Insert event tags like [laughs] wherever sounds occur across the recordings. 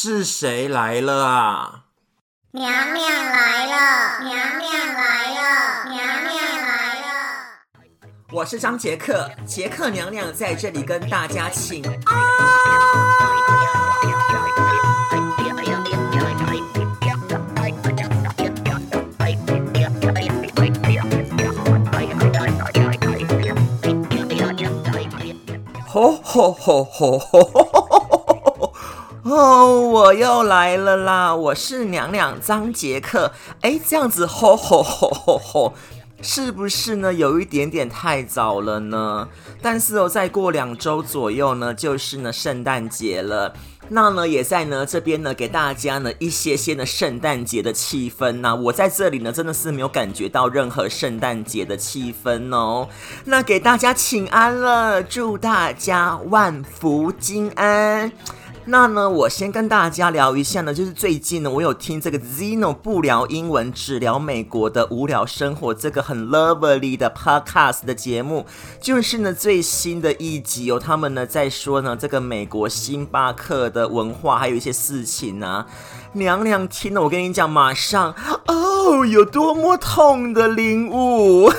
是谁来了啊？娘娘来了，娘娘来了，娘娘来了。我是张杰克，杰克娘娘在这里跟大家请吼吼吼吼吼！哦，我又来了啦！我是娘娘张杰克。哎，这样子吼吼吼吼吼，是不是呢？有一点点太早了呢？但是哦，再过两周左右呢，就是呢圣诞节了。那呢，也在呢这边呢，给大家呢一些些的圣诞节的气氛呐。我在这里呢，真的是没有感觉到任何圣诞节的气氛哦。那给大家请安了，祝大家万福金安。那呢，我先跟大家聊一下呢，就是最近呢，我有听这个 Zeno 不聊英文，只聊美国的无聊生活这个很 lovely 的 podcast 的节目，就是呢最新的一集有、哦、他们呢在说呢这个美国星巴克的文化，还有一些事情啊。娘娘听了，我跟你讲，马上哦，有多么痛的领悟。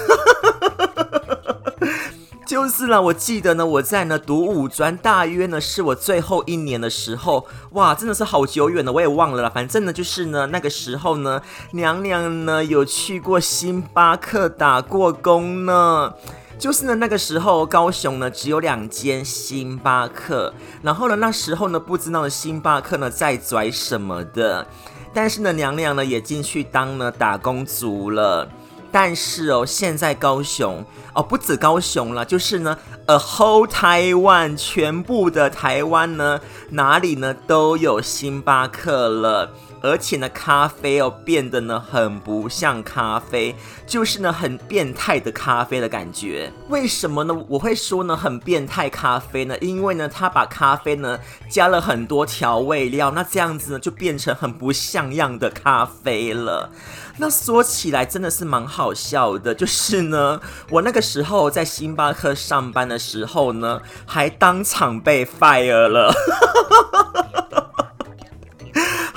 就是了，我记得呢，我在呢读五专，大约呢是我最后一年的时候，哇，真的是好久远了，我也忘了啦。反正呢，就是呢那个时候呢，娘娘呢有去过星巴克打过工呢。就是呢那个时候，高雄呢只有两间星巴克，然后呢那时候呢不知道的星巴克呢在拽什么的，但是呢娘娘呢也进去当呢打工族了。但是哦，现在高雄哦，不止高雄了，就是呢，a whole Taiwan，全部的台湾呢，哪里呢都有星巴克了。而且呢，咖啡哦变得呢很不像咖啡，就是呢很变态的咖啡的感觉。为什么呢？我会说呢很变态咖啡呢？因为呢，他把咖啡呢加了很多调味料，那这样子呢就变成很不像样的咖啡了。那说起来真的是蛮好笑的，就是呢，我那个时候在星巴克上班的时候呢，还当场被 fire 了。[laughs]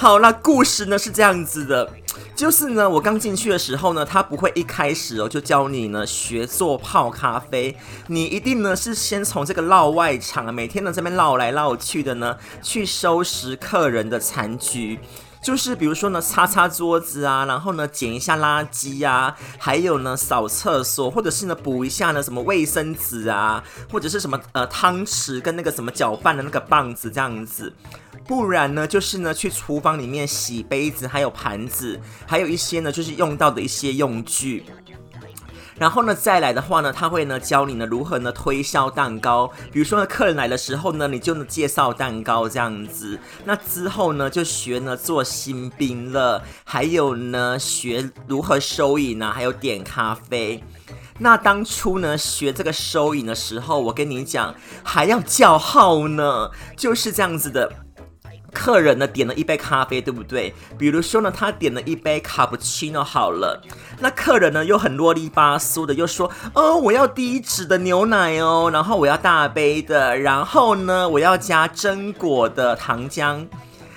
好，那故事呢是这样子的，就是呢，我刚进去的时候呢，他不会一开始哦就教你呢学做泡咖啡，你一定呢是先从这个绕外场啊，每天呢这边绕来绕去的呢，去收拾客人的残局，就是比如说呢擦擦桌子啊，然后呢捡一下垃圾啊，还有呢扫厕所，或者是呢补一下呢什么卫生纸啊，或者是什么呃汤匙跟那个什么搅拌的那个棒子这样子。不然呢，就是呢，去厨房里面洗杯子，还有盘子，还有一些呢，就是用到的一些用具。然后呢，再来的话呢，他会呢教你呢如何呢推销蛋糕。比如说呢，客人来的时候呢，你就呢介绍蛋糕这样子。那之后呢，就学呢做新兵了，还有呢学如何收银啊，还有点咖啡。那当初呢学这个收银的时候，我跟你讲，还要叫号呢，就是这样子的。客人呢点了一杯咖啡，对不对？比如说呢，他点了一杯卡布奇诺，好了，那客人呢又很啰里吧嗦的，又说，哦，我要低脂的牛奶哦，然后我要大杯的，然后呢，我要加榛果的糖浆。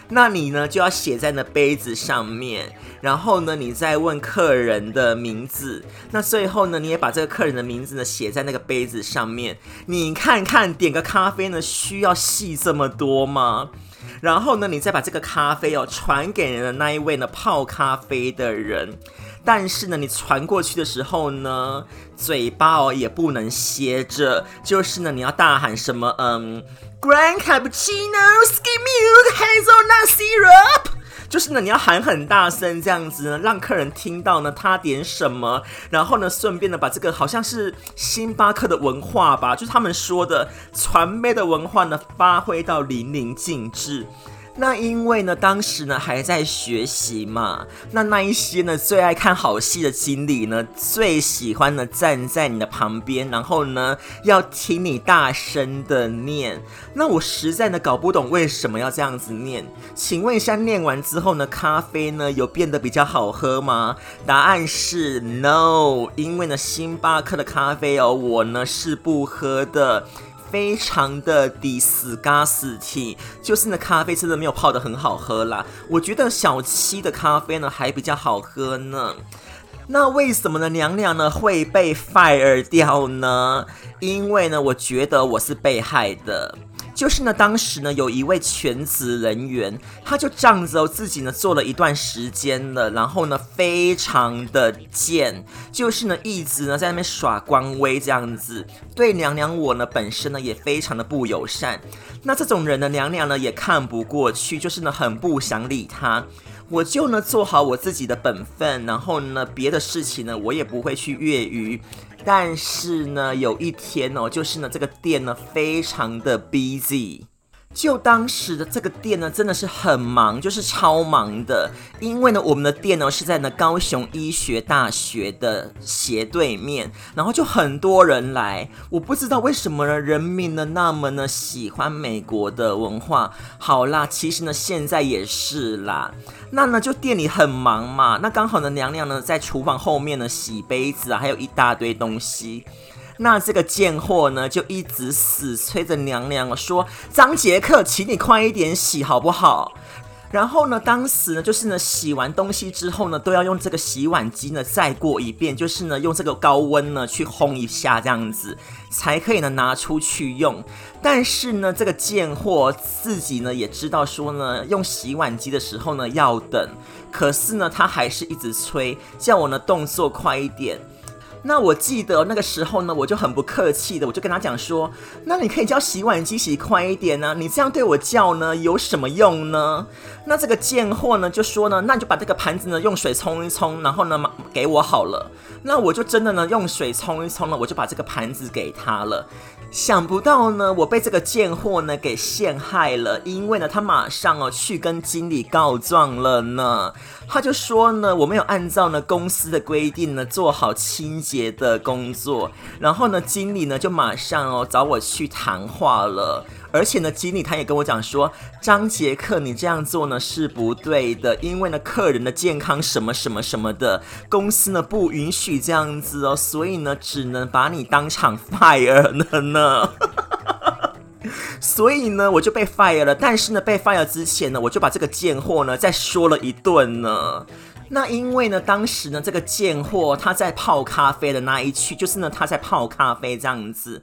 那你呢就要写在那杯子上面，然后呢，你再问客人的名字，那最后呢，你也把这个客人的名字呢写在那个杯子上面。你看看，点个咖啡呢需要细这么多吗？然后呢，你再把这个咖啡哦传给人的那一位呢泡咖啡的人，但是呢，你传过去的时候呢，嘴巴哦也不能歇着，就是呢，你要大喊什么，嗯，Grand Cappuccino, Skim Milk, Hazelnut Syrup。就是呢，你要喊很大声这样子呢，让客人听到呢，他点什么，然后呢，顺便呢，把这个好像是星巴克的文化吧，就是他们说的传媒的文化呢，发挥到淋漓尽致。那因为呢，当时呢还在学习嘛，那那一些呢最爱看好戏的经理呢，最喜欢呢站在你的旁边，然后呢要听你大声的念。那我实在呢搞不懂为什么要这样子念。请问一下，念完之后呢，咖啡呢有变得比较好喝吗？答案是 no，因为呢星巴克的咖啡哦，我呢是不喝的。非常的 disgusting，就是那咖啡真的没有泡得很好喝啦。我觉得小七的咖啡呢还比较好喝呢。那为什么呢？娘娘呢会被 fire 掉呢？因为呢，我觉得我是被害的。就是呢，当时呢，有一位全职人员，他就仗着自己呢做了一段时间了，然后呢，非常的贱，就是呢，一直呢在那边耍官威这样子，对娘娘我呢本身呢也非常的不友善。那这种人呢，娘娘呢也看不过去，就是呢很不想理他。我就呢做好我自己的本分，然后呢别的事情呢我也不会去越狱。但是呢，有一天哦，就是呢，这个店呢非常的 busy，就当时的这个店呢真的是很忙，就是超忙的，因为呢，我们的店呢是在呢高雄医学大学的斜对面，然后就很多人来，我不知道为什么呢，人民呢那么呢喜欢美国的文化。好啦，其实呢现在也是啦。那呢，就店里很忙嘛。那刚好呢，娘娘呢在厨房后面呢洗杯子啊，还有一大堆东西。那这个贱货呢，就一直死催着娘娘说：“张杰克，请你快一点洗好不好？”然后呢，当时呢，就是呢，洗完东西之后呢，都要用这个洗碗机呢再过一遍，就是呢，用这个高温呢去烘一下，这样子才可以呢拿出去用。但是呢，这个贱货自己呢也知道说呢，用洗碗机的时候呢要等，可是呢，他还是一直催，叫我呢动作快一点。那我记得那个时候呢，我就很不客气的，我就跟他讲说，那你可以叫洗碗机洗快一点呢，你这样对我叫呢有什么用呢？那这个贱货呢就说呢，那你就把这个盘子呢用水冲一冲，然后呢给我好了。那我就真的呢用水冲一冲了，我就把这个盘子给他了。想不到呢，我被这个贱货呢给陷害了，因为呢，他马上哦去跟经理告状了呢。他就说呢，我没有按照呢公司的规定呢做好清洁的工作，然后呢，经理呢就马上哦找我去谈话了。而且呢，经理他也跟我讲说，张杰克，你这样做呢是不对的，因为呢，客人的健康什么什么什么的，公司呢不允许这样子哦，所以呢，只能把你当场 [laughs] fire 了呢。[laughs] 所以呢，我就被 fire 了。但是呢，被 fire 之前呢，我就把这个贱货呢再说了一顿呢。那因为呢，当时呢，这个贱货他在泡咖啡的那一区，就是呢，他在泡咖啡这样子。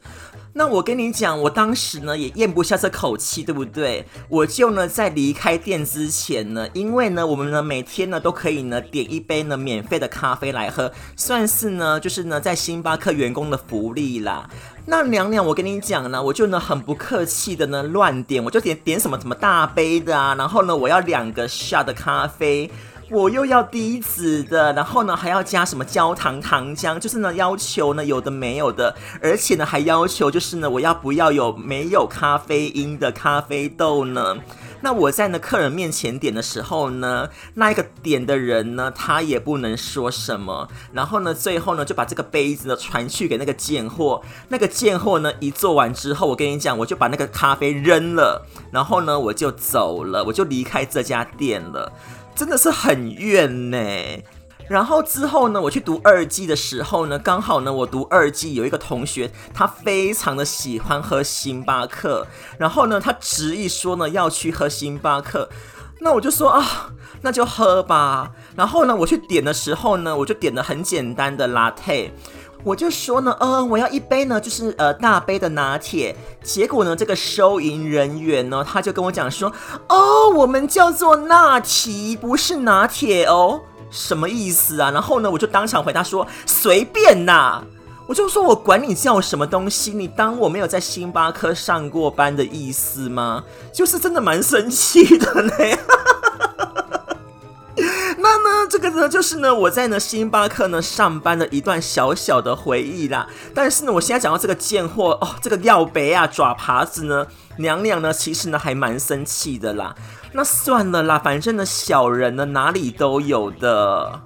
那我跟你讲，我当时呢也咽不下这口气，对不对？我就呢在离开店之前呢，因为呢我们呢每天呢都可以呢点一杯呢免费的咖啡来喝，算是呢就是呢在星巴克员工的福利啦。那娘娘，我跟你讲呢，我就呢很不客气的呢乱点，我就点点什么什么大杯的啊，然后呢我要两个 shot 的咖啡。我又要低脂的，然后呢还要加什么焦糖糖浆，就是呢要求呢有的没有的，而且呢还要求就是呢我要不要有没有咖啡因的咖啡豆呢？那我在呢客人面前点的时候呢，那一个点的人呢他也不能说什么，然后呢最后呢就把这个杯子呢传去给那个贱货，那个贱货呢一做完之后，我跟你讲，我就把那个咖啡扔了，然后呢我就走了，我就离开这家店了。真的是很怨呢。然后之后呢，我去读二季的时候呢，刚好呢，我读二季有一个同学，他非常的喜欢喝星巴克，然后呢，他执意说呢要去喝星巴克，那我就说啊，那就喝吧。然后呢，我去点的时候呢，我就点了很简单的 latte。我就说呢，呃，我要一杯呢，就是呃大杯的拿铁。结果呢，这个收银人员呢，他就跟我讲说，哦，我们叫做拿铁，不是拿铁哦，什么意思啊？然后呢，我就当场回答说，随便呐。我就说我管你叫什么东西，你当我没有在星巴克上过班的意思吗？就是真的蛮生气的呢。[laughs] 那呢，这个呢，就是呢，我在呢星巴克呢上班的一段小小的回忆啦。但是呢，我现在讲到这个贱货哦，这个廖北啊爪耙子呢，娘娘呢其实呢还蛮生气的啦。那算了啦，反正呢小人呢哪里都有的。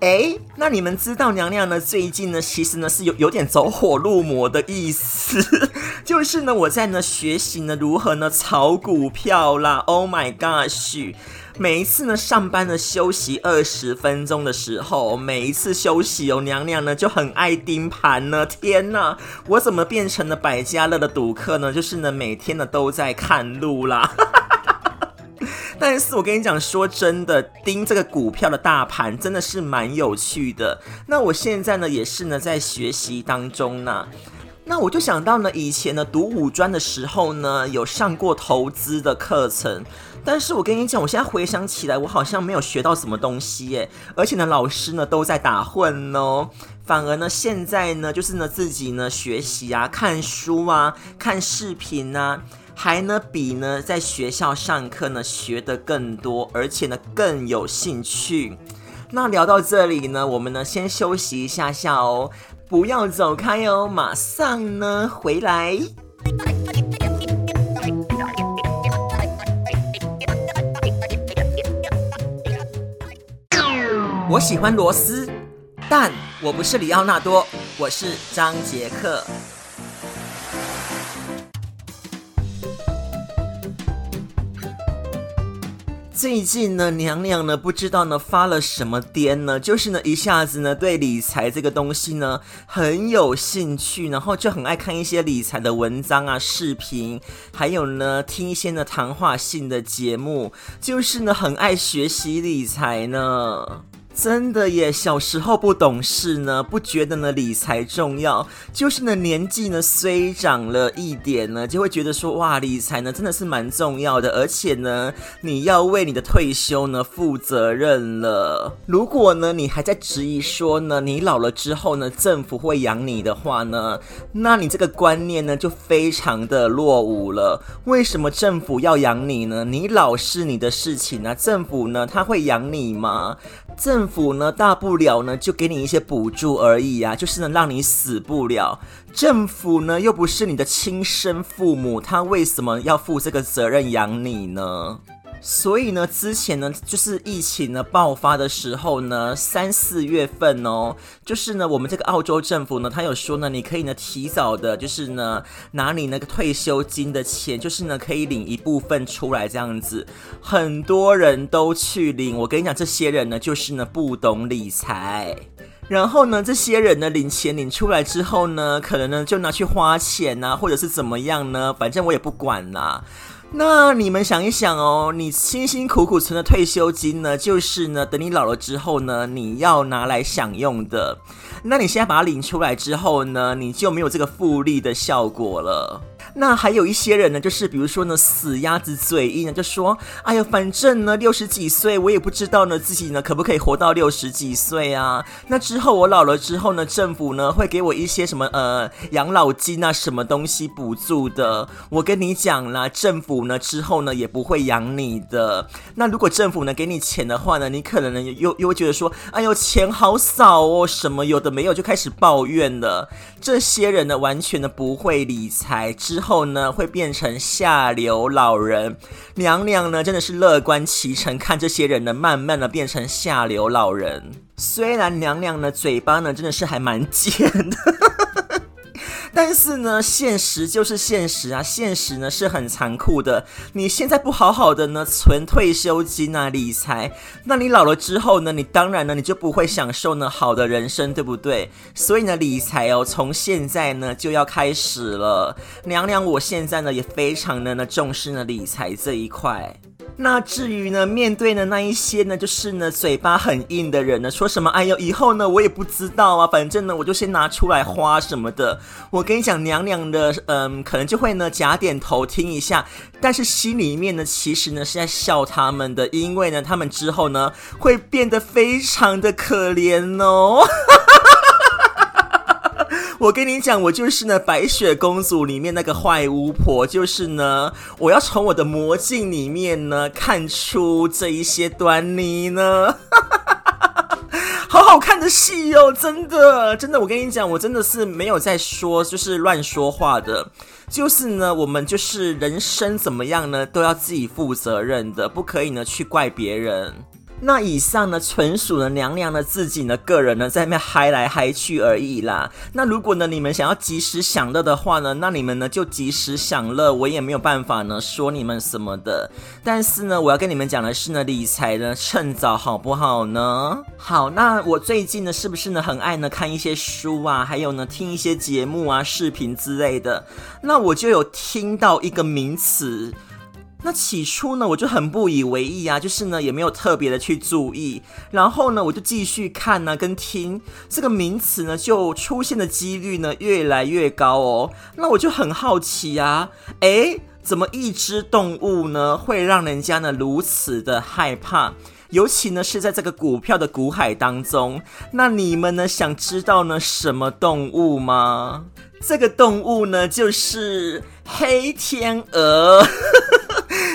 哎，那你们知道娘娘呢最近呢其实呢是有有点走火入魔的意思，[laughs] 就是呢我在呢学习呢如何呢炒股票啦。Oh my gosh！每一次呢上班呢休息二十分钟的时候，每一次休息哦，娘娘呢就很爱盯盘呢。天哪，我怎么变成了百家乐的赌客呢？就是呢每天呢都在看路啦。[laughs] 但是我跟你讲，说真的，盯这个股票的大盘真的是蛮有趣的。那我现在呢也是呢在学习当中呢。那我就想到呢，以前呢读五专的时候呢，有上过投资的课程。但是我跟你讲，我现在回想起来，我好像没有学到什么东西耶。而且呢，老师呢都在打混哦。反而呢，现在呢，就是呢自己呢学习啊，看书啊，看视频啊，还呢比呢在学校上课呢学得更多，而且呢更有兴趣。那聊到这里呢，我们呢先休息一下下哦。不要走开哦，马上呢回来。我喜欢螺丝，但我不是里奥纳多，我是张杰克。最近呢，娘娘呢不知道呢发了什么癫呢，就是呢一下子呢对理财这个东西呢很有兴趣，然后就很爱看一些理财的文章啊、视频，还有呢听一些呢谈话性的节目，就是呢很爱学习理财呢。真的耶，小时候不懂事呢，不觉得呢理财重要，就是呢年纪呢虽长了一点呢，就会觉得说哇理财呢真的是蛮重要的，而且呢你要为你的退休呢负责任了。如果呢你还在质疑说呢你老了之后呢政府会养你的话呢，那你这个观念呢就非常的落伍了。为什么政府要养你呢？你老是你的事情啊，政府呢他会养你吗？政府呢，大不了呢就给你一些补助而已啊，就是能让你死不了。政府呢又不是你的亲生父母，他为什么要负这个责任养你呢？所以呢，之前呢，就是疫情呢爆发的时候呢，三四月份哦，就是呢，我们这个澳洲政府呢，他有说呢，你可以呢提早的，就是呢拿你那个退休金的钱，就是呢可以领一部分出来这样子，很多人都去领。我跟你讲，这些人呢，就是呢不懂理财，然后呢，这些人呢领钱领出来之后呢，可能呢就拿去花钱呐，或者是怎么样呢，反正我也不管啦。那你们想一想哦，你辛辛苦苦存的退休金呢，就是呢，等你老了之后呢，你要拿来享用的。那你现在把它领出来之后呢，你就没有这个复利的效果了。那还有一些人呢，就是比如说呢，死鸭子嘴硬呢，就说，哎呀，反正呢，六十几岁，我也不知道呢，自己呢，可不可以活到六十几岁啊？那之后我老了之后呢，政府呢，会给我一些什么呃养老金啊，什么东西补助的？我跟你讲啦，政府呢，之后呢，也不会养你的。那如果政府呢，给你钱的话呢，你可能呢，又又会觉得说，哎呦，钱好少哦，什么有的没有，就开始抱怨了。这些人呢，完全的不会理财之。后呢，会变成下流老人。娘娘呢，真的是乐观其成，看这些人呢，慢慢的变成下流老人。虽然娘娘呢，嘴巴呢，真的是还蛮贱的。但是呢，现实就是现实啊，现实呢是很残酷的。你现在不好好的呢存退休金啊，理财，那你老了之后呢，你当然呢你就不会享受呢好的人生，对不对？所以呢，理财哦，从现在呢就要开始了。娘娘，我现在呢也非常的呢重视呢理财这一块。那至于呢，面对的那一些呢，就是呢嘴巴很硬的人呢，说什么哎呦，以后呢我也不知道啊，反正呢我就先拿出来花什么的。我跟你讲，娘娘的嗯，可能就会呢假点头听一下，但是心里面呢其实呢是在笑他们的，因为呢他们之后呢会变得非常的可怜哦。[laughs] 我跟你讲，我就是呢，白雪公主里面那个坏巫婆，就是呢，我要从我的魔镜里面呢看出这一些端倪呢，[laughs] 好好看的戏哦，真的，真的，我跟你讲，我真的是没有在说，就是乱说话的，就是呢，我们就是人生怎么样呢，都要自己负责任的，不可以呢去怪别人。那以上呢，纯属呢娘娘呢自己呢个人呢在那边嗨来嗨去而已啦。那如果呢你们想要及时享乐的话呢，那你们呢就及时享乐，我也没有办法呢说你们什么的。但是呢，我要跟你们讲的是呢，理财呢趁早好不好呢？好，那我最近呢是不是呢很爱呢看一些书啊，还有呢听一些节目啊、视频之类的？那我就有听到一个名词。那起初呢，我就很不以为意啊，就是呢也没有特别的去注意，然后呢我就继续看呢跟听这个名词呢就出现的几率呢越来越高哦。那我就很好奇啊，诶，怎么一只动物呢会让人家呢如此的害怕？尤其呢是在这个股票的股海当中。那你们呢想知道呢什么动物吗？这个动物呢就是黑天鹅。[laughs]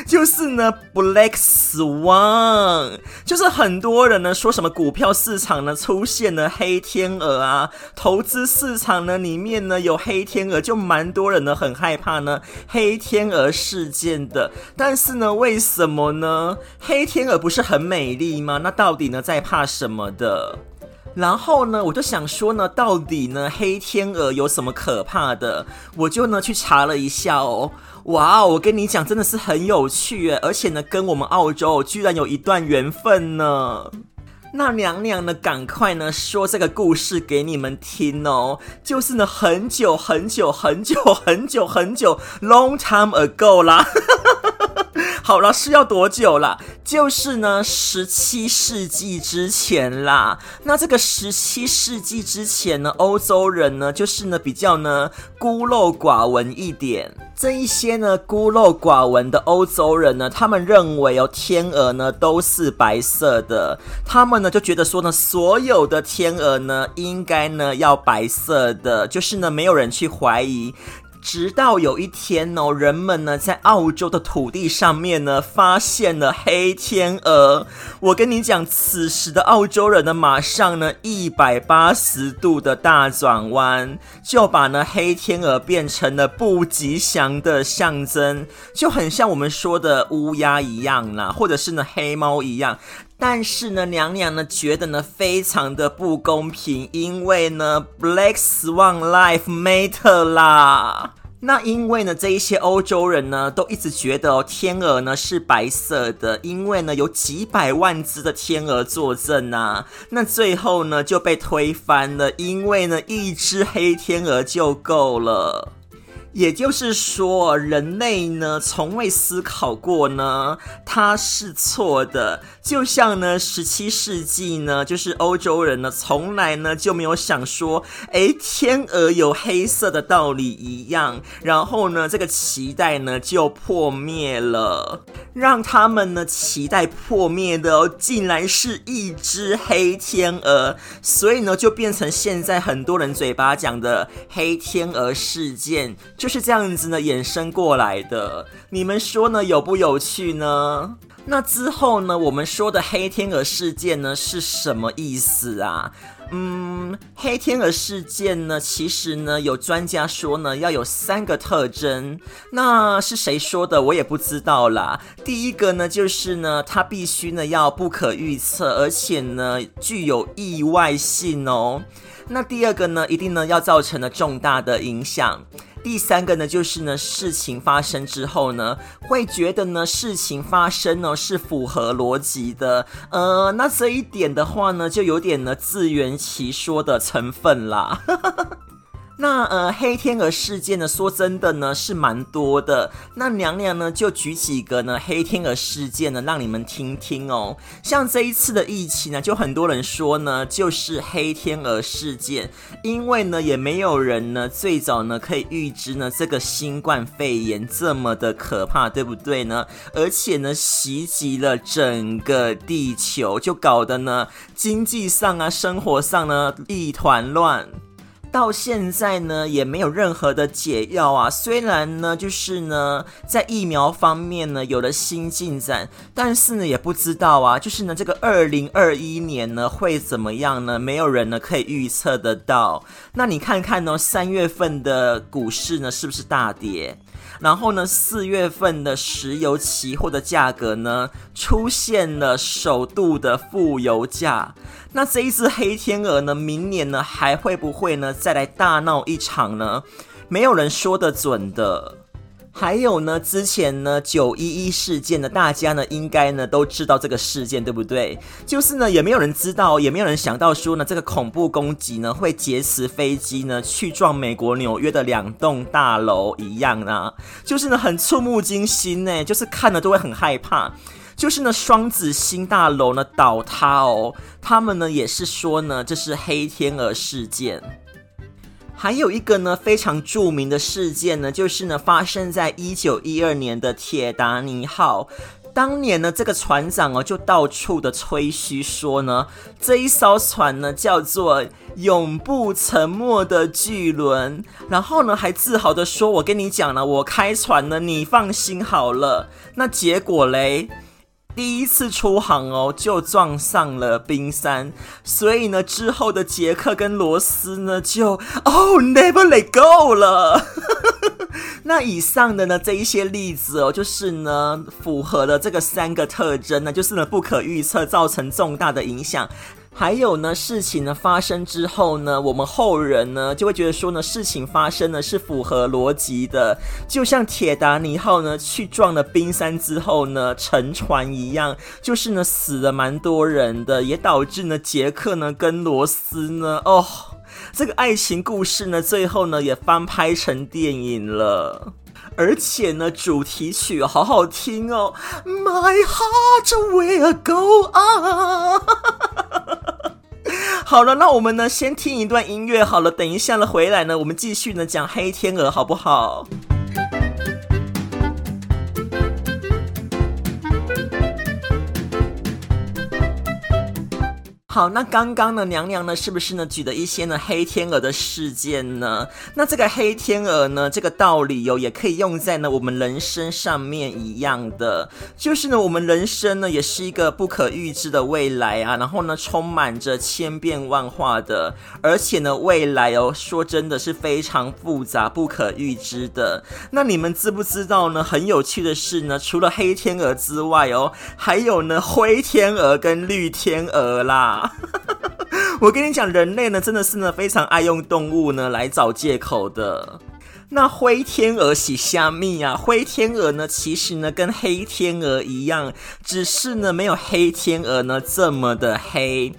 就是呢，Black Swan，就是很多人呢说什么股票市场呢出现了黑天鹅啊，投资市场呢里面呢有黑天鹅，就蛮多人呢很害怕呢黑天鹅事件的。但是呢，为什么呢？黑天鹅不是很美丽吗？那到底呢在怕什么的？然后呢，我就想说呢，到底呢黑天鹅有什么可怕的？我就呢去查了一下哦。哇哦，我跟你讲，真的是很有趣耶，而且呢，跟我们澳洲居然有一段缘分呢。那娘娘呢，赶快呢说这个故事给你们听哦。就是呢，很久很久很久很久很久，long time ago 啦。好了，是要多久啦？就是呢，十七世纪之前啦。那这个十七世纪之前呢，欧洲人呢，就是呢比较呢孤陋寡闻一点。这一些呢孤陋寡闻的欧洲人呢，他们认为哦，天鹅呢都是白色的。他们呢就觉得说呢，所有的天鹅呢应该呢要白色的，就是呢没有人去怀疑。直到有一天哦，人们呢在澳洲的土地上面呢发现了黑天鹅。我跟你讲，此时的澳洲人呢马上呢一百八十度的大转弯，就把呢黑天鹅变成了不吉祥的象征，就很像我们说的乌鸦一样啦，或者是呢黑猫一样。但是呢，娘娘呢觉得呢非常的不公平，因为呢 Black Swan Life Matter 啦。那因为呢这一些欧洲人呢都一直觉得哦天鹅呢是白色的，因为呢有几百万只的天鹅作证啊。那最后呢就被推翻了，因为呢一只黑天鹅就够了。也就是说，人类呢从未思考过呢，它是错的。就像呢，十七世纪呢，就是欧洲人呢从来呢就没有想说，诶，天鹅有黑色的道理一样。然后呢，这个期待呢就破灭了，让他们呢期待破灭的哦，竟然是一只黑天鹅。所以呢，就变成现在很多人嘴巴讲的黑天鹅事件。就是这样子呢，衍生过来的。你们说呢，有不有趣呢？那之后呢，我们说的黑天鹅事件呢，是什么意思啊？嗯，黑天鹅事件呢，其实呢，有专家说呢，要有三个特征。那是谁说的？我也不知道啦。第一个呢，就是呢，它必须呢要不可预测，而且呢，具有意外性哦。那第二个呢，一定呢要造成了重大的影响。第三个呢，就是呢，事情发生之后呢，会觉得呢，事情发生呢是符合逻辑的。呃，那这一点的话呢，就有点呢自圆其说的成分啦。那呃，黑天鹅事件呢，说真的呢，是蛮多的。那娘娘呢，就举几个呢黑天鹅事件呢，让你们听听哦。像这一次的疫情呢，就很多人说呢，就是黑天鹅事件，因为呢，也没有人呢最早呢可以预知呢这个新冠肺炎这么的可怕，对不对呢？而且呢，袭击了整个地球，就搞得呢经济上啊、生活上呢一团乱。到现在呢，也没有任何的解药啊。虽然呢，就是呢，在疫苗方面呢有了新进展，但是呢，也不知道啊，就是呢，这个二零二一年呢会怎么样呢？没有人呢可以预测得到。那你看看呢，三月份的股市呢是不是大跌？然后呢，四月份的石油期货的价格呢出现了首度的负油价。那这一只黑天鹅呢，明年呢还会不会呢再来大闹一场呢？没有人说得准的。还有呢，之前呢九一一事件呢，大家呢应该呢都知道这个事件，对不对？就是呢也没有人知道，也没有人想到说呢这个恐怖攻击呢会劫持飞机呢去撞美国纽约的两栋大楼一样啊，就是呢很触目惊心呢，就是看了都会很害怕。就是呢双子星大楼呢倒塌哦，他们呢也是说呢这是黑天鹅事件。还有一个呢非常著名的事件呢，就是呢发生在一九一二年的铁达尼号。当年呢这个船长哦就到处的吹嘘说呢，这一艘船呢叫做永不沉没的巨轮，然后呢还自豪的说：“我跟你讲了，我开船呢，你放心好了。”那结果嘞？第一次出航哦，就撞上了冰山，所以呢，之后的杰克跟罗斯呢，就哦，never let go 了。[laughs] 那以上的呢，这一些例子哦，就是呢，符合了这个三个特征呢，就是呢，不可预测，造成重大的影响。还有呢，事情呢发生之后呢，我们后人呢就会觉得说呢，事情发生呢是符合逻辑的，就像铁达尼号呢去撞了冰山之后呢沉船一样，就是呢死了蛮多人的，也导致呢杰克呢跟罗斯呢哦，这个爱情故事呢最后呢也翻拍成电影了，而且呢主题曲好好听哦，My heart will go on。[laughs] 好了，那我们呢，先听一段音乐好了，等一下呢回来呢，我们继续呢讲黑天鹅，好不好？好，那刚刚呢，娘娘呢，是不是呢举了一些呢黑天鹅的事件呢？那这个黑天鹅呢，这个道理、哦，也可以用在呢我们人生上面一样的，就是呢我们人生呢也是一个不可预知的未来啊，然后呢充满着千变万化的，而且呢未来哦说真的是非常复杂不可预知的。那你们知不知道呢？很有趣的是呢，除了黑天鹅之外哦，还有呢灰天鹅跟绿天鹅啦。[laughs] 我跟你讲，人类呢真的是呢非常爱用动物呢来找借口的。那灰天鹅洗虾米啊？灰天鹅呢其实呢跟黑天鹅一样，只是呢没有黑天鹅呢这么的黑。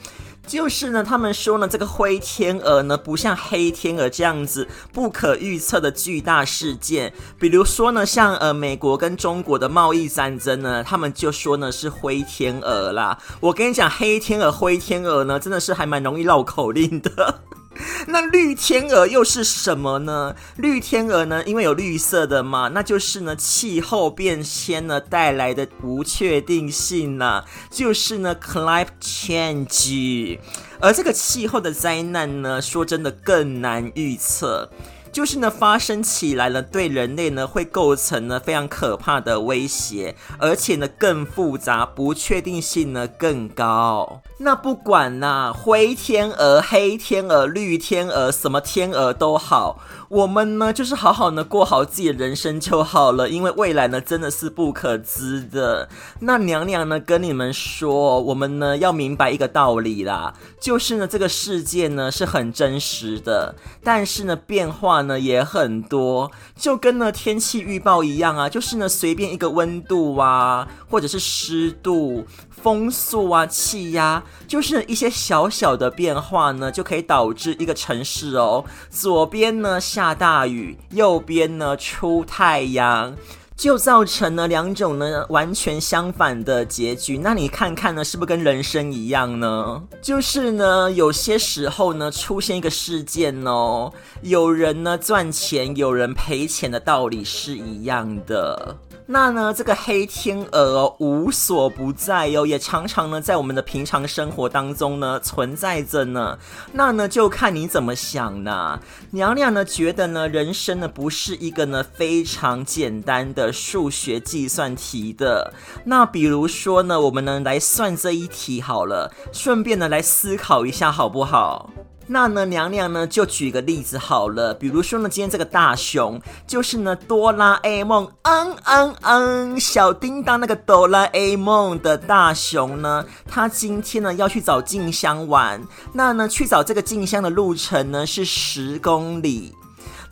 就是呢，他们说呢，这个灰天鹅呢，不像黑天鹅这样子不可预测的巨大事件。比如说呢，像呃美国跟中国的贸易战争呢，他们就说呢是灰天鹅啦。我跟你讲，黑天鹅、灰天鹅呢，真的是还蛮容易绕口令的。[laughs] 那绿天鹅又是什么呢？绿天鹅呢，因为有绿色的嘛，那就是呢气候变迁呢带来的不确定性呢、就是呢 climate change，而这个气候的灾难呢，说真的更难预测。就是呢，发生起来了，对人类呢会构成呢非常可怕的威胁，而且呢更复杂，不确定性呢更高。那不管呐、灰天鹅、黑天鹅、绿天鹅，什么天鹅都好。我们呢，就是好好的过好自己的人生就好了，因为未来呢，真的是不可知的。那娘娘呢，跟你们说，我们呢要明白一个道理啦，就是呢，这个世界呢是很真实的，但是呢，变化呢也很多，就跟呢天气预报一样啊，就是呢，随便一个温度啊，或者是湿度。风速啊，气压，就是一些小小的变化呢，就可以导致一个城市哦，左边呢下大雨，右边呢出太阳。就造成了两种呢完全相反的结局。那你看看呢，是不是跟人生一样呢？就是呢，有些时候呢，出现一个事件哦，有人呢赚钱，有人赔钱的道理是一样的。那呢，这个黑天鹅，无所不在哟、也常常呢在我们的平常生活当中呢存在着呢。那呢，就看你怎么想呢。娘娘呢觉得呢，人生呢不是一个呢非常简单的数学计算题的。那比如说呢，我们呢来算这一题好了，顺便呢来思考一下好不好？那呢，娘娘呢就举个例子好了，比如说呢，今天这个大熊就是呢哆啦 A 梦，嗯嗯嗯，小叮当那个哆啦 A 梦的大熊呢，他今天呢要去找静香玩，那呢去找这个静香的路程呢是十公里。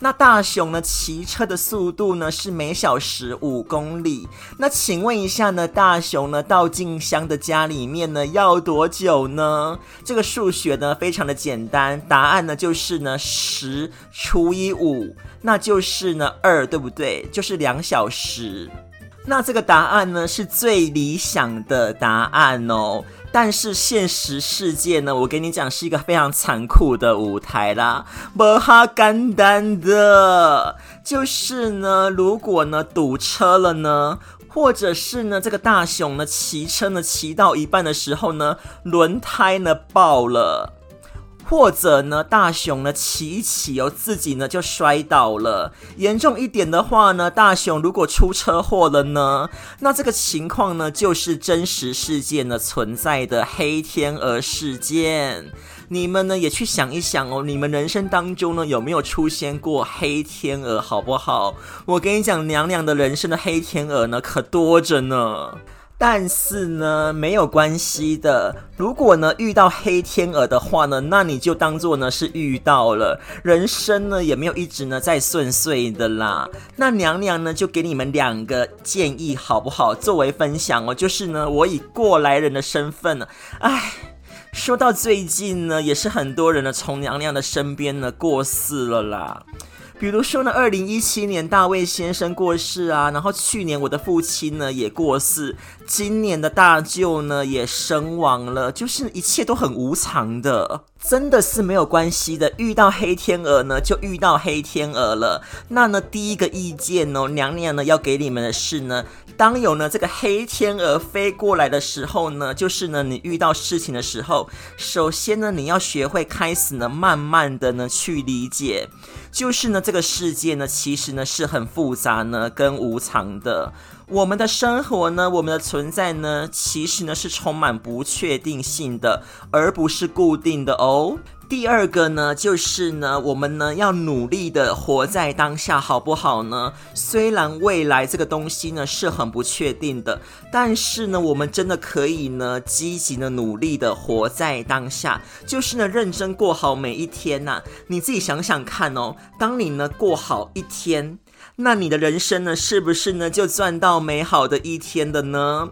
那大雄呢，骑车的速度呢是每小时五公里。那请问一下呢，大雄呢到静香的家里面呢要多久呢？这个数学呢非常的简单，答案呢就是呢十除以五，那就是呢二，对不对？就是两小时。那这个答案呢是最理想的答案哦。但是现实世界呢，我跟你讲是一个非常残酷的舞台啦，不哈干单的，就是呢，如果呢堵车了呢，或者是呢这个大雄呢骑车呢骑到一半的时候呢，轮胎呢爆了。或者呢，大雄呢骑一骑哦，自己呢就摔倒了。严重一点的话呢，大雄如果出车祸了呢，那这个情况呢就是真实事件呢存在的黑天鹅事件。你们呢也去想一想哦，你们人生当中呢有没有出现过黑天鹅，好不好？我跟你讲，娘娘的人生的黑天鹅呢可多着呢。但是呢，没有关系的。如果呢遇到黑天鹅的话呢，那你就当做呢是遇到了。人生呢也没有一直呢在顺遂的啦。那娘娘呢就给你们两个建议好不好？作为分享哦，就是呢我以过来人的身份呢，哎，说到最近呢，也是很多人呢从娘娘的身边呢过世了啦。比如说呢，二零一七年大卫先生过世啊，然后去年我的父亲呢也过世，今年的大舅呢也身亡了，就是一切都很无常的，真的是没有关系的。遇到黑天鹅呢，就遇到黑天鹅了。那呢，第一个意见哦，娘娘呢要给你们的是呢，当有呢这个黑天鹅飞过来的时候呢，就是呢你遇到事情的时候，首先呢你要学会开始呢慢慢的呢去理解。就是呢，这个世界呢，其实呢是很复杂呢，跟无常的。我们的生活呢，我们的存在呢，其实呢是充满不确定性的，而不是固定的哦。第二个呢，就是呢，我们呢要努力的活在当下，好不好呢？虽然未来这个东西呢是很不确定的，但是呢，我们真的可以呢积极的努力的活在当下，就是呢认真过好每一天呐。你自己想想看哦，当你呢过好一天，那你的人生呢是不是呢就赚到美好的一天的呢？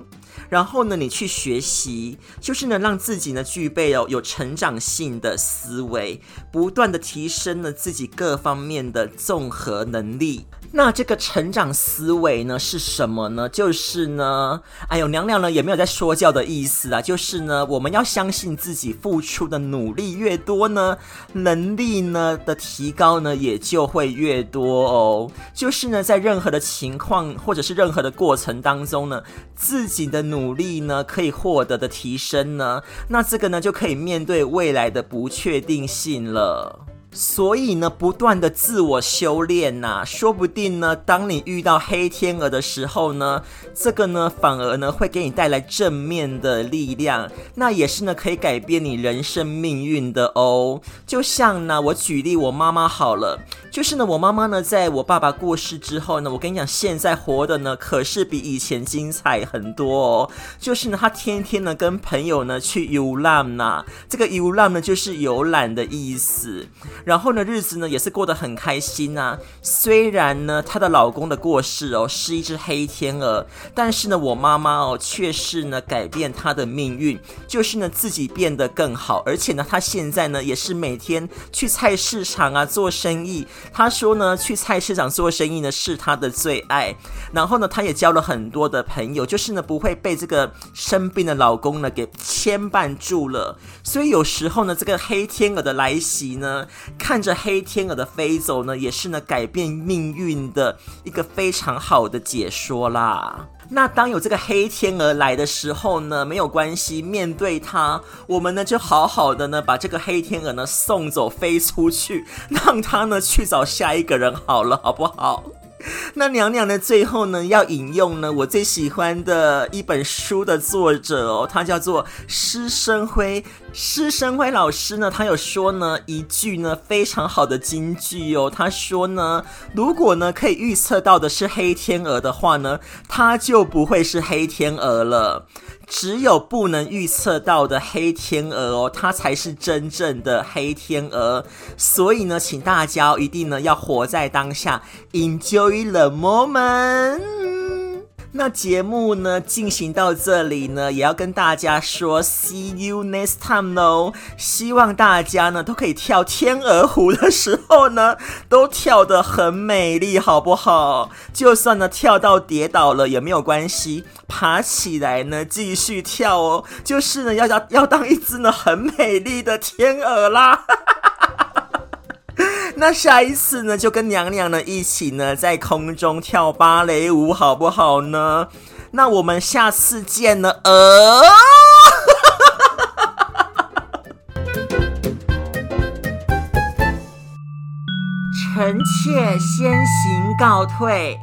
然后呢，你去学习，就是呢，让自己呢具备有有成长性的思维，不断的提升呢自己各方面的综合能力。那这个成长思维呢是什么呢？就是呢，哎呦，娘娘呢也没有在说教的意思啊，就是呢，我们要相信自己付出的努力越多呢，能力呢的提高呢也就会越多哦。就是呢，在任何的情况或者是任何的过程当中呢，自己的努力呢可以获得的提升呢，那这个呢就可以面对未来的不确定性了。所以呢，不断的自我修炼呐，说不定呢，当你遇到黑天鹅的时候呢，这个呢，反而呢，会给你带来正面的力量，那也是呢，可以改变你人生命运的哦。就像呢，我举例我妈妈好了，就是呢，我妈妈呢，在我爸爸过世之后呢，我跟你讲，现在活的呢，可是比以前精彩很多哦。就是呢，她天天呢，跟朋友呢去游览呐，这个游览呢，就是游览的意思。然后呢，日子呢也是过得很开心啊。虽然呢，她的老公的过世哦是一只黑天鹅，但是呢，我妈妈哦却是呢改变她的命运，就是呢自己变得更好，而且呢，她现在呢也是每天去菜市场啊做生意。她说呢，去菜市场做生意呢是她的最爱。然后呢，她也交了很多的朋友，就是呢不会被这个生病的老公呢给牵绊住了。所以有时候呢，这个黑天鹅的来袭呢，看着黑天鹅的飞走呢，也是呢改变命运的一个非常好的解说啦。那当有这个黑天鹅来的时候呢，没有关系，面对它，我们呢就好好的呢把这个黑天鹅呢送走，飞出去，让它呢去找下一个人好了，好不好？[laughs] 那娘娘呢？最后呢，要引用呢我最喜欢的一本书的作者哦，他叫做施生辉。施生辉老师呢，他有说呢一句呢非常好的金句哦。他说呢，如果呢可以预测到的是黑天鹅的话呢，他就不会是黑天鹅了。只有不能预测到的黑天鹅哦，它才是真正的黑天鹅。所以呢，请大家一定呢要活在当下，enjoy the moment。那节目呢进行到这里呢，也要跟大家说 see you next time 喽。希望大家呢都可以跳天鹅湖的时候呢，都跳得很美丽，好不好？就算呢跳到跌倒了也没有关系，爬起来呢继续跳哦。就是呢要要要当一只呢很美丽的天鹅啦。哈哈哈哈 [laughs] 那下一次呢，就跟娘娘呢一起呢，在空中跳芭蕾舞，好不好呢？那我们下次见了，呃，[laughs] 臣妾先行告退。